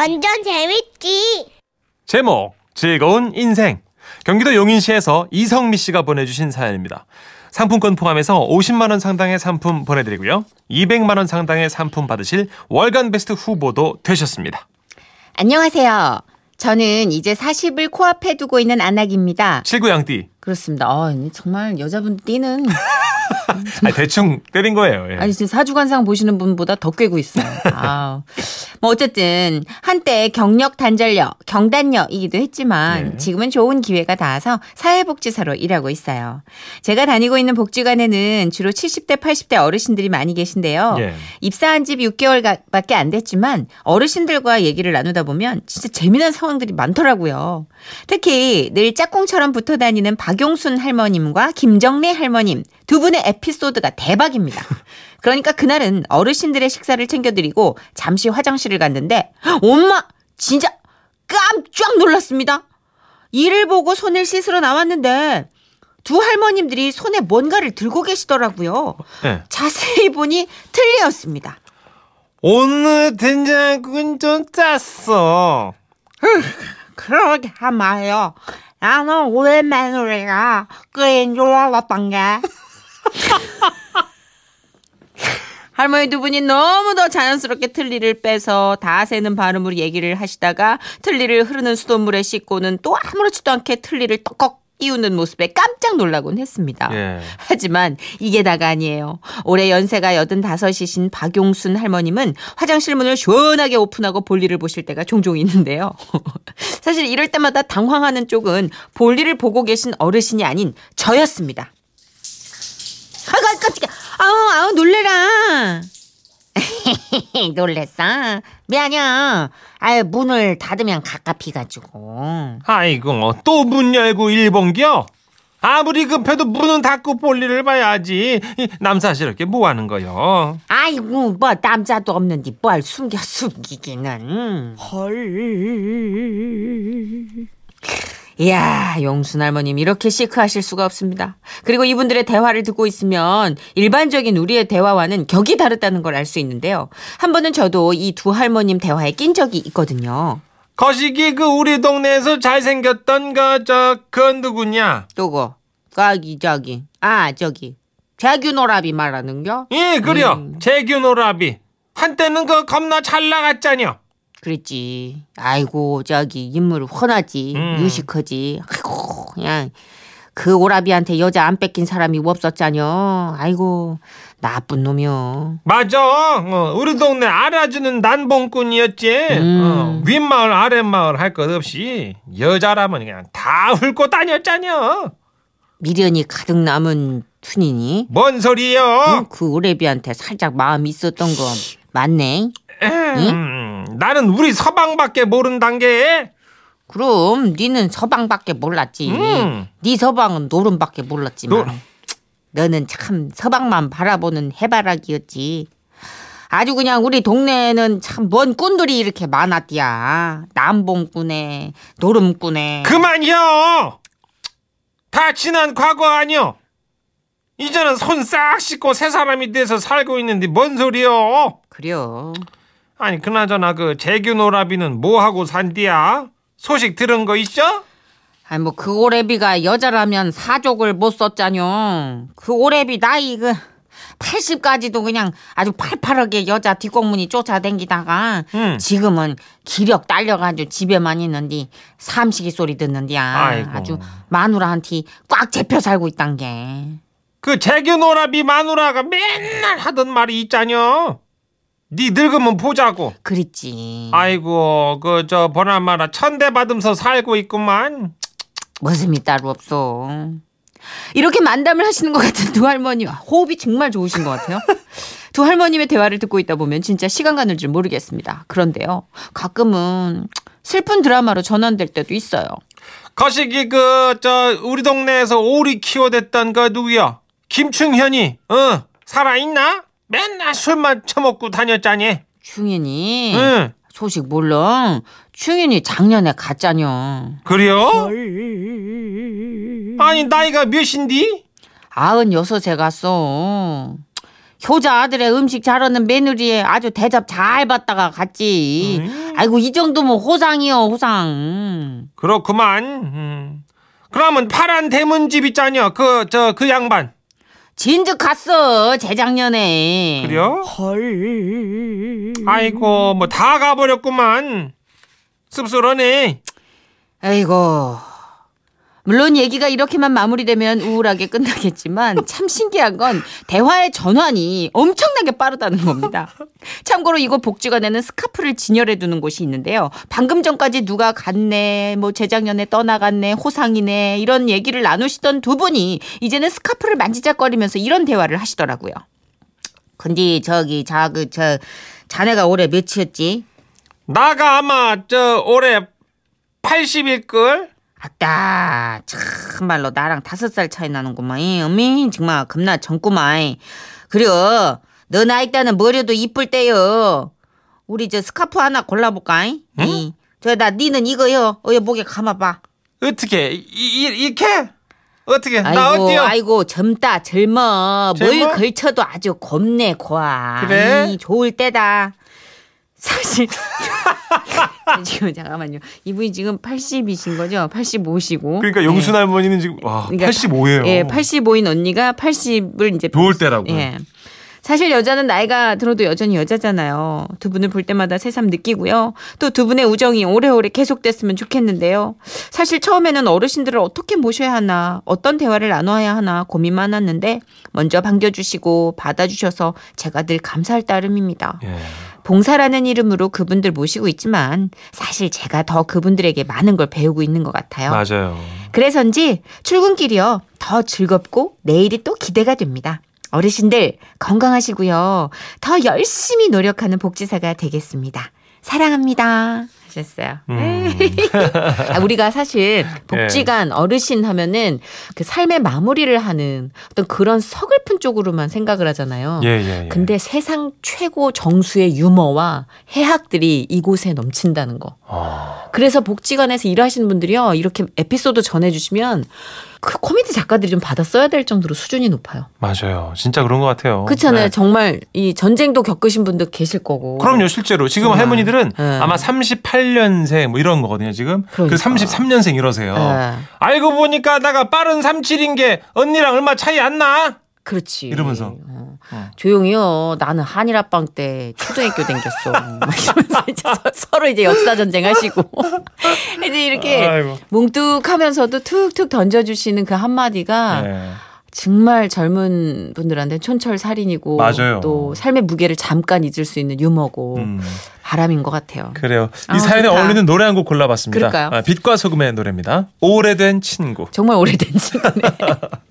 완전 재밌지. 제목 즐거운 인생 경기도 용인시에서 이성미 씨가 보내주신 사연입니다. 상품권 포함해서 50만 원 상당의 상품 보내드리고요. 200만 원 상당의 상품 받으실 월간 베스트 후보도 되셨습니다. 안녕하세요. 저는 이제 40을 코앞에 두고 있는 안학입니다. 칠구 양띠. 그렇습니다. 아, 정말 여자분 띠는 아니, 대충 때린 거예요. 예. 아니 지금 사주관상 보시는 분보다 더 꿰고 있어요. 아. 뭐 어쨌든 한때 경력 단절력, 경단력이기도 했지만 네. 지금은 좋은 기회가 닿아서 사회복지사로 일하고 있어요. 제가 다니고 있는 복지관에는 주로 70대, 80대 어르신들이 많이 계신데요. 예. 입사한 지 6개월밖에 안 됐지만 어르신들과 얘기를 나누다 보면 진짜 재미난 상황들이 많더라고요. 특히 늘 짝꿍처럼 붙어 다니는 박 용순 할머님과 김정래 할머님 두 분의 에피소드가 대박입니다. 그러니까 그날은 어르신들의 식사를 챙겨드리고 잠시 화장실을 갔는데 엄마 진짜 깜짝 놀랐습니다. 이를 보고 손을 씻으러 나왔는데 두 할머님들이 손에 뭔가를 들고 계시더라고요. 예. 자세히 보니 틀리였습니다. 오늘 된장국은 좀 짰어. 그러게 하마요. 나는 오랜만에 우리가 끓인 줄 알았던 게. 할머니 두 분이 너무도 자연스럽게 틀니를 빼서 다 새는 발음으로 얘기를 하시다가 틀니를 흐르는 수돗물에 씻고는 또 아무렇지도 않게 틀니를 떡꺽 띄우는 모습에 깜짝 놀라곤 했습니다. 예. 하지만 이게 다가 아니에요. 올해 연세가 85이신 박용순 할머님은 화장실 문을 시원하게 오픈하고 볼일을 보실 때가 종종 있는데요. 사실 이럴 때마다 당황하는 쪽은 볼일을 보고 계신 어르신이 아닌 저였습니다. 아가 깜짝이야. 아우 아우 놀래라. 놀랬어? 미안해요. 아유 문을 닫으면 갑갑해가지고. 아이고, 또 문 열고 일본겨? 아무리 급해도 문은 닫고 볼일을 봐야지. 이 남사스럽게 뭐 하는 거요? 아이고 뭐 남자도 없는데 뭘 숨겨 숨기기는 헐 이야 용순 할머님 이렇게 시크하실 수가 없습니다 그리고 이분들의 대화를 듣고 있으면 일반적인 우리의 대화와는 격이 다르다는 걸 알 수 있는데요 한 번은 저도 이 두 할머님 대화에 낀 적이 있거든요 거시기 그 우리 동네에서 잘생겼던 그저그 누구냐? 또고 거기 저기 아 저기 재규노라비 말하는겨 예, 그려. 음. 재규노라비. 한때는 그 겁나 잘 나갔잖여. 그랬지. 아이고 저기 인물 훤하지. 음. 유식하지. 아이고 그냥 그 오라비한테 여자 안 뺏긴 사람이 없었잖여. 아이고 나쁜 놈이요. 맞아. 어, 우리 동네 알아주는 난봉꾼이었지. 음. 어, 윗마을 아랫마을 할 것 없이 여자라면 그냥 다 훑고 다녔잖여. 미련이 가득 남은 춘이니. 뭔 소리요? 응? 그 오래비한테 살짝 마음 있었던 거 맞네. 음, 나는 우리 서방밖에 모른당게. 그럼 니는 서방밖에 몰랐지. 음. 네 서방은 노름밖에 몰랐지만 노- 너는 참 서방만 바라보는 해바라기였지. 아주 그냥 우리 동네에는 참 뭔 꾼들이 이렇게 많았디야. 남봉꾼에 노름꾼에. 그만요. 다 지난 과거 아니요. 이제는 손 싹 씻고 새 사람이 돼서 살고 있는데 뭔 소리요? 그래요. 아니 그나저나 그 재규 노라비는 뭐 하고 산디야? 소식 들은 거 있어? 아니 뭐 그 오래비가 여자라면 사족을 못 썼자뇨. 그 오래비 나이 그 80까지도 그냥 아주 팔팔하게 여자 뒷공문이 쫓아댕기다가 응. 지금은 기력 딸려가지고 집에만 있는데 삼식이 소리 듣는디야. 아이고. 아주 마누라한테 꽉 잡혀 살고 있단 게. 그 재규 노라비 마누라가 맨날 하던 말이 있자녀. 네 늙으면 보자고. 그랬지. 아이고 그 저 보나마나 천대 받으면서 살고 있구만. 머슴이 따로 없어. 이렇게 만담을 하시는 것 같은 두 할머니 호흡이 정말 좋으신 것 같아요. 두 할머님의 대화를 듣고 있다 보면 진짜 시간 가는 줄 모르겠습니다. 그런데요, 가끔은 슬픈 드라마로 전환될 때도 있어요. 거시기 그 저 우리 동네에서 오리 키워댔던 그 누구야? 김충현이 어 살아 있나? 맨날 술만 처먹고 다녔자니. 충현이 응. 소식 몰라. 충현이 작년에 갔자녀. 그래요? 아니 나이가 몇인디? 아흔 여섯에 갔어. 효자 아들의 음식 잘하는 며느리에 아주 대접 잘 받다가 갔지. 음. 아이고 이 정도면 호상이요 호상. 그렇구만. 음. 그러면 파란 대문집 있잖여. 그 저 그 양반. 진즉 갔어 재작년에. 그래요? 헐. 아이고 뭐 다 가버렸구만. 씁쓸하네. 아이고. 물론 얘기가 이렇게만 마무리되면 우울하게 끝나겠지만 참 신기한 건 대화의 전환이 엄청나게 빠르다는 겁니다. 참고로 이곳 복지관에는 스카프를 진열해 두는 곳이 있는데요. 방금 전까지 누가 갔네, 뭐 재작년에 떠나갔네, 호상이네 이런 얘기를 나누시던 두 분이 이제는 스카프를 만지작거리면서 이런 대화를 하시더라고요. 근데 저기 자그 저 자네가 올해 몇이었지? 나가 아마 저 올해 80일걸? 아따 참말로 나랑 다섯 살 차이 나는구만. 어미 정말 겁나 젊구만. 그리고 너 나이 때는 머리도 이쁠 때요. 우리 저 스카프 하나 골라볼까? 응? 저나 니는 이거요. 어여 목에 감아봐. 어떻게? 이, 이, 이렇게? 어떻게? 나 아이고 어때요? 아이고 젊다 젊어. 뭘 젊어? 걸쳐도 아주 곱네 고아. 그래? 이, 좋을 때다 사실 지금 잠깐만요 이분이 지금 80이신 거죠 85시고 그러니까 용순 할머니는 지금 와 그러니까 85예요. 예, 85인 언니가 80을 이제 좋을 때라고. 예. 사실 여자는 나이가 들어도 여전히 여자잖아요. 두 분을 볼 때마다 새삼 느끼고요. 또 두 분의 우정이 오래오래 계속됐으면 좋겠는데요. 사실 처음에는 어르신들을 어떻게 모셔야 하나, 어떤 대화를 나눠야 하나 고민 많았는데 먼저 반겨주시고 받아주셔서 제가 늘 감사할 따름입니다. 예. 봉사라는 이름으로 그분들 모시고 있지만 사실 제가 더 그분들에게 많은 걸 배우고 있는 것 같아요. 맞아요. 그래서인지 출근길이요. 더 즐겁고 내일이 또 기대가 됩니다. 어르신들 건강하시고요. 더 열심히 노력하는 복지사가 되겠습니다. 사랑합니다. 하셨어요. 음. 아, 우리가 사실 복지관 어르신 하면은 그 삶의 마무리를 하는 어떤 그런 서글픈 쪽으로만 생각을 하잖아요. 예, 예, 예. 근데 세상 최고 정수의 유머와 해학들이 이곳에 넘친다는 거. 아, 그래서 복지관에서 일하시는 분들이요 이렇게 에피소드 전해주시면 그 코미디 작가들이 좀 받아 써야 될 정도로 수준이 높아요. 맞아요. 진짜 그런 것 같아요. 그렇잖아요. 네. 정말 이 전쟁도 겪으신 분도 계실 거고. 그럼요, 실제로. 지금 정말. 할머니들은 네. 아마 38 년생 뭐 이런 거거든요, 지금. 그러니까. 그 33년생 이러세요. 네. 알고 보니까 나가 빠른 37인 게 언니랑 얼마 차이 안 나? 그렇지. 이러면서. 어. 어. 조용히요. 나는 한일 합방 때 초등학교 댕겼어. 막 이러면서 이제 서- 서로 이제 역사 전쟁 하시고 이제 이렇게 아이고. 뭉뚝하면서도 툭툭 던져주시는 그 한마디가 네. 정말 젊은 분들한테 촌철살인이고 맞아요. 또 삶의 무게를 잠깐 잊을 수 있는 유머고 음, 바람인 것 같아요. 그래요. 이 아, 사연에 좋다. 어울리는 노래 한 곡 골라봤습니다. 그럴까요? 아, 빛과 소금의 노래입니다. 오래된 친구. 정말 오래된 친구네.